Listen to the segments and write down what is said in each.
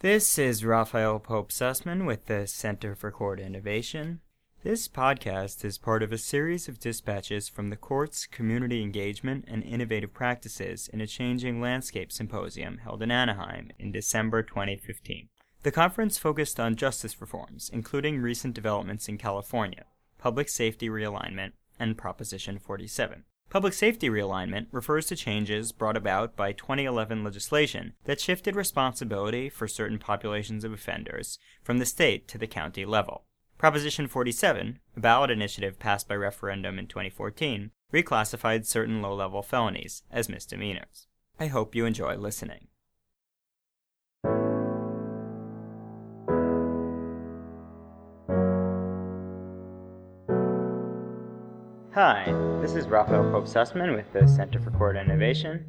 This is Raphael Pope Sussman with the Center for Court Innovation. This podcast is part of a series of dispatches from the Court's Community Engagement and Innovative Practices in a Changing Landscape Symposium held in Anaheim in December 2015. The conference focused on justice reforms, including recent developments in California, public safety realignment, and Proposition 47. Public safety realignment refers to changes brought about by 2011 legislation that shifted responsibility for certain populations of offenders from the state to the county level. Proposition 47, a ballot initiative passed by referendum in 2014, reclassified certain low level felonies as misdemeanors. I hope you enjoy listening. Hi, this is Raphael Pope Sussman with the Center for Court Innovation,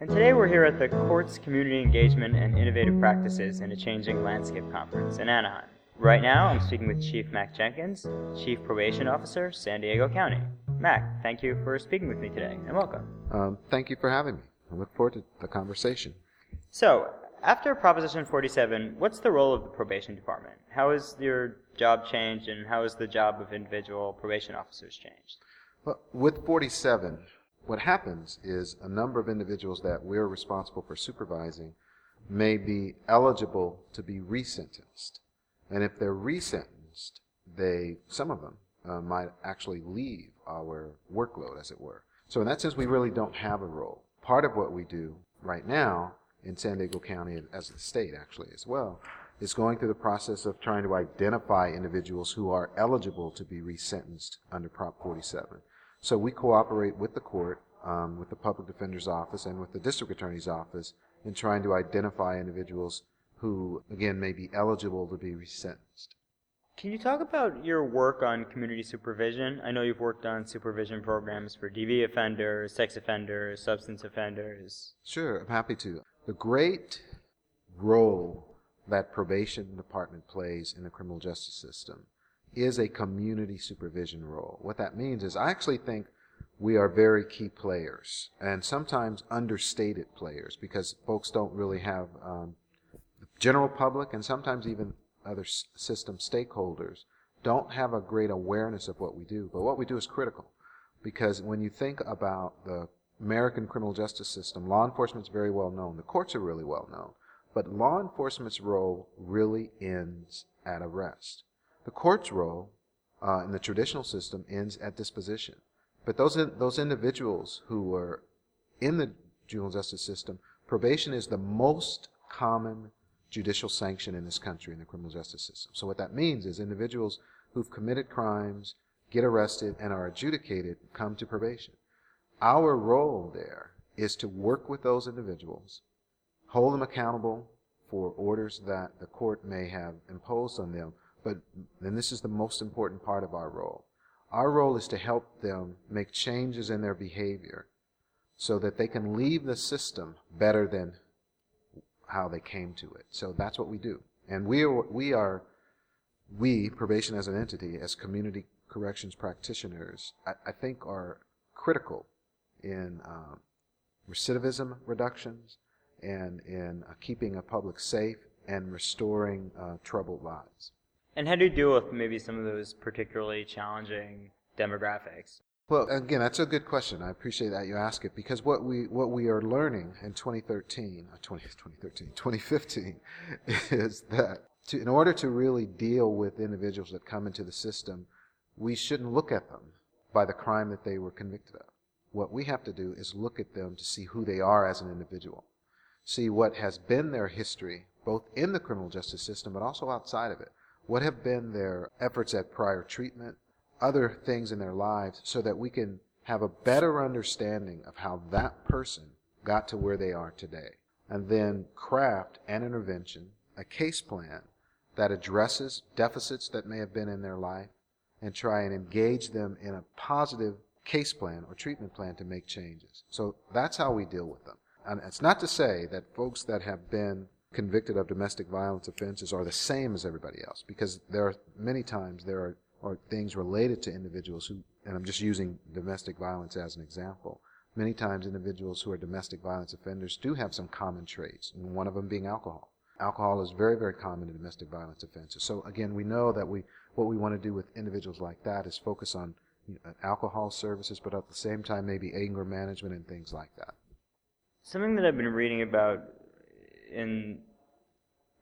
and today we're here at the Court's Community Engagement and Innovative Practices in a Changing Landscape Conference in Anaheim. Right now, I'm speaking with Chief Mack Jenkins, Chief Probation Officer, San Diego County. Mack, thank you for speaking with me today, and welcome. Um, thank you for having me. I look forward to the conversation. So, after Proposition 47, what's the role of the probation department? How has your job changed, and how has the job of individual probation officers changed? Well, with 47, what happens is a number of individuals that we're responsible for supervising may be eligible to be resentenced. And if they're resentenced, they, some of them, uh, might actually leave our workload, as it were. So in that sense, we really don't have a role. Part of what we do right now in San Diego County, as the state actually as well, is going through the process of trying to identify individuals who are eligible to be resentenced under Prop 47. So we cooperate with the court, um, with the public defender's office, and with the district attorney's office in trying to identify individuals who, again, may be eligible to be resentenced. Can you talk about your work on community supervision? I know you've worked on supervision programs for DV offenders, sex offenders, substance offenders. Sure, I'm happy to. The great role that probation department plays in the criminal justice system is a community supervision role. What that means is I actually think we are very key players and sometimes understated players because folks don't really have um, the general public and sometimes even other system stakeholders don't have a great awareness of what we do. But what we do is critical because when you think about the American criminal justice system, law enforcement is very well known. The courts are really well known. But law enforcement's role really ends at arrest. The court's role uh, in the traditional system ends at disposition. But those, those individuals who are in the juvenile justice system, probation is the most common judicial sanction in this country in the criminal justice system. So what that means is individuals who've committed crimes, get arrested, and are adjudicated come to probation. Our role there is to work with those individuals, hold them accountable for orders that the court may have imposed on them, but then this is the most important part of our role. Our role is to help them make changes in their behavior so that they can leave the system better than how they came to it. So that's what we do. And we are, we are, we, probation as an entity, as community corrections practitioners, I, I think are critical in um, recidivism reductions and in uh, keeping a public safe and restoring uh, troubled lives. And how do you deal with maybe some of those particularly challenging demographics? Well, again, that's a good question. I appreciate that you ask it because what we what we are learning in 2013, uh, 20, 2013, 2015, is that to, in order to really deal with individuals that come into the system, we shouldn't look at them by the crime that they were convicted of. What we have to do is look at them to see who they are as an individual, see what has been their history, both in the criminal justice system but also outside of it what have been their efforts at prior treatment, other things in their lives, so that we can have a better understanding of how that person got to where they are today. And then craft an intervention, a case plan that addresses deficits that may have been in their life and try and engage them in a positive case plan or treatment plan to make changes. So that's how we deal with them. And it's not to say that folks that have been convicted of domestic violence offenses are the same as everybody else because there are many times there are, are things related to individuals who, and I'm just using domestic violence as an example. Many times individuals who are domestic violence offenders do have some common traits, and one of them being alcohol. Alcohol is very, very common in domestic violence offenses. So again, we know that we what we want to do with individuals like that is focus on you know, alcohol services, but at the same time maybe anger management and things like that. Something that I've been reading about in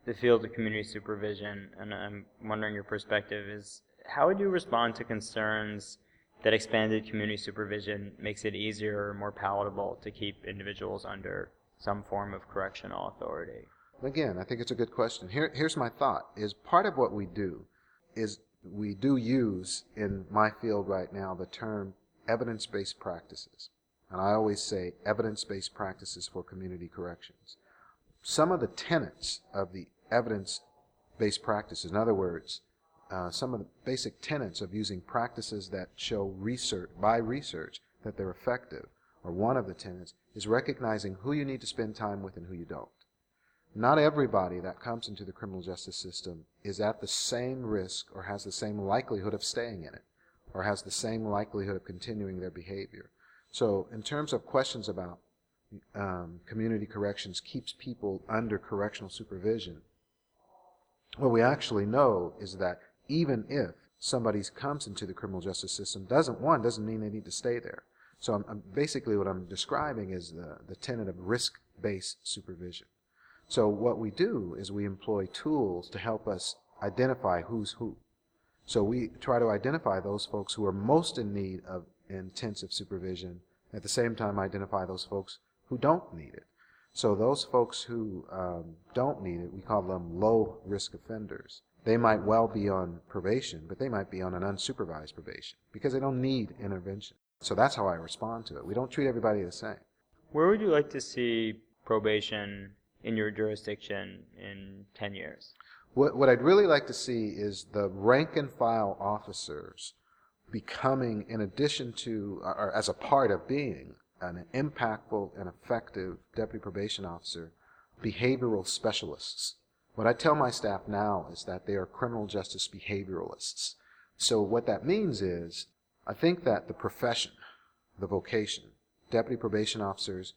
the field of community supervision, and I'm wondering your perspective, is how would you respond to concerns that expanded community supervision makes it easier or more palatable to keep individuals under some form of correctional authority? Again, I think it's a good question. Here, here's my thought: is part of what we do is we do use in my field right now the term evidence-based practices, and I always say evidence-based practices for community corrections. Some of the tenets of the evidence-based practices, in other words, uh, some of the basic tenets of using practices that show research by research that they're effective, or one of the tenets is recognizing who you need to spend time with and who you don't. Not everybody that comes into the criminal justice system is at the same risk or has the same likelihood of staying in it or has the same likelihood of continuing their behavior. So, in terms of questions about um, community corrections keeps people under correctional supervision, what we actually know is that even if somebody comes into the criminal justice system, doesn't one doesn't mean they need to stay there. So, I'm, I'm basically what I'm describing is the, the tenet of risk-based supervision. So what we do is we employ tools to help us identify who's who. So we try to identify those folks who are most in need of intensive supervision, at the same time identify those folks who don't need it. So those folks who um, don't need it, we call them low risk offenders. They might well be on probation, but they might be on an unsupervised probation because they don't need intervention. So that's how I respond to it. We don't treat everybody the same. Where would you like to see probation in your jurisdiction in 10 years? What, what I'd really like to see is the rank and file officers becoming, in addition to, or as a part of being, an impactful and effective deputy probation officer, behavioral specialists. What I tell my staff now is that they are criminal justice behavioralists. So what that means is, I think that the profession, the vocation, deputy probation officers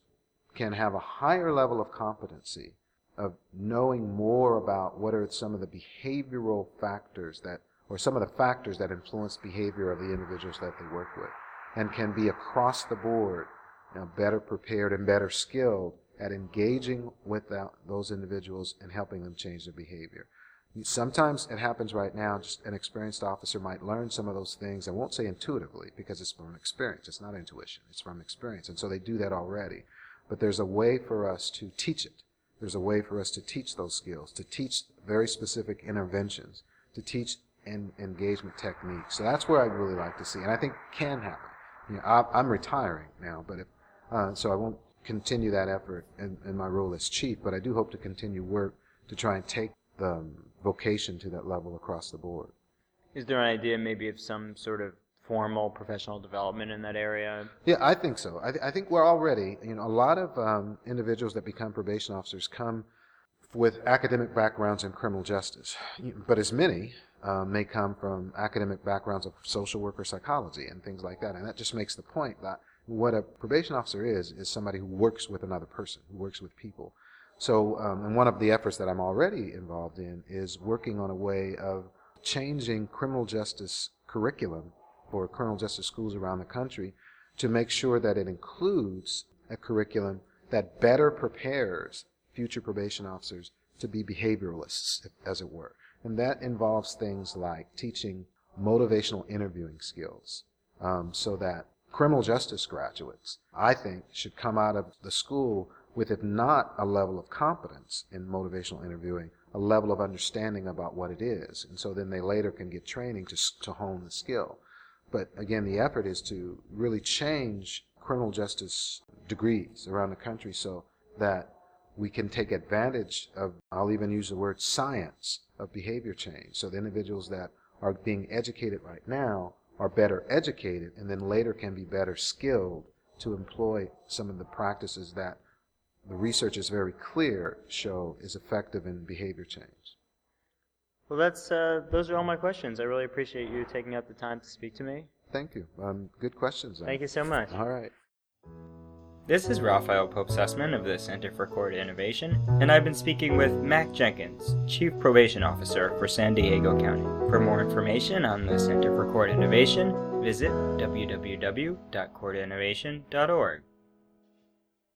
can have a higher level of competency of knowing more about what are some of the behavioral factors that, or some of the factors that influence behavior of the individuals that they work with, and can be across the board know, better prepared and better skilled at engaging with that, those individuals and helping them change their behavior. Sometimes it happens right now, just an experienced officer might learn some of those things. I won't say intuitively because it's from experience. It's not intuition. It's from experience. And so they do that already. But there's a way for us to teach it. There's a way for us to teach those skills, to teach very specific interventions, to teach en- engagement techniques. So that's where I'd really like to see, and I think can happen. You know, I, am retiring now, but if, uh, so I won't continue that effort in, in, my role as chief, but I do hope to continue work to try and take the vocation to that level across the board. Is there an idea maybe of some sort of formal professional development in that area? Yeah, I think so. I, th- I think we're already, you know, a lot of um, individuals that become probation officers come with academic backgrounds in criminal justice, but as many um, may come from academic backgrounds of social work or psychology and things like that. And that just makes the point that what a probation officer is, is somebody who works with another person, who works with people. So, um, and one of the efforts that I'm already involved in is working on a way of changing criminal justice curriculum for criminal justice schools around the country to make sure that it includes a curriculum that better prepares future probation officers to be behavioralists, as it were. And that involves things like teaching motivational interviewing skills um, so that criminal justice graduates, I think, should come out of the school with, if not a level of competence in motivational interviewing, a level of understanding about what it is. And so then they later can get training to, to hone the skill. But again, the effort is to really change criminal justice degrees around the country so that we can take advantage of, I'll even use the word science of behavior change. So the individuals that are being educated right now are better educated and then later can be better skilled to employ some of the practices that the research is very clear show is effective in behavior change. Well, that's uh, those are all my questions. I really appreciate you taking up the time to speak to me. Thank you. Um, good questions. Thank you so much. All right. This is Raphael Pope Sussman of the Center for Court Innovation, and I've been speaking with Mack Jenkins, Chief Probation Officer for San Diego County. For more information on the Center for Court Innovation, visit www.courtinnovation.org.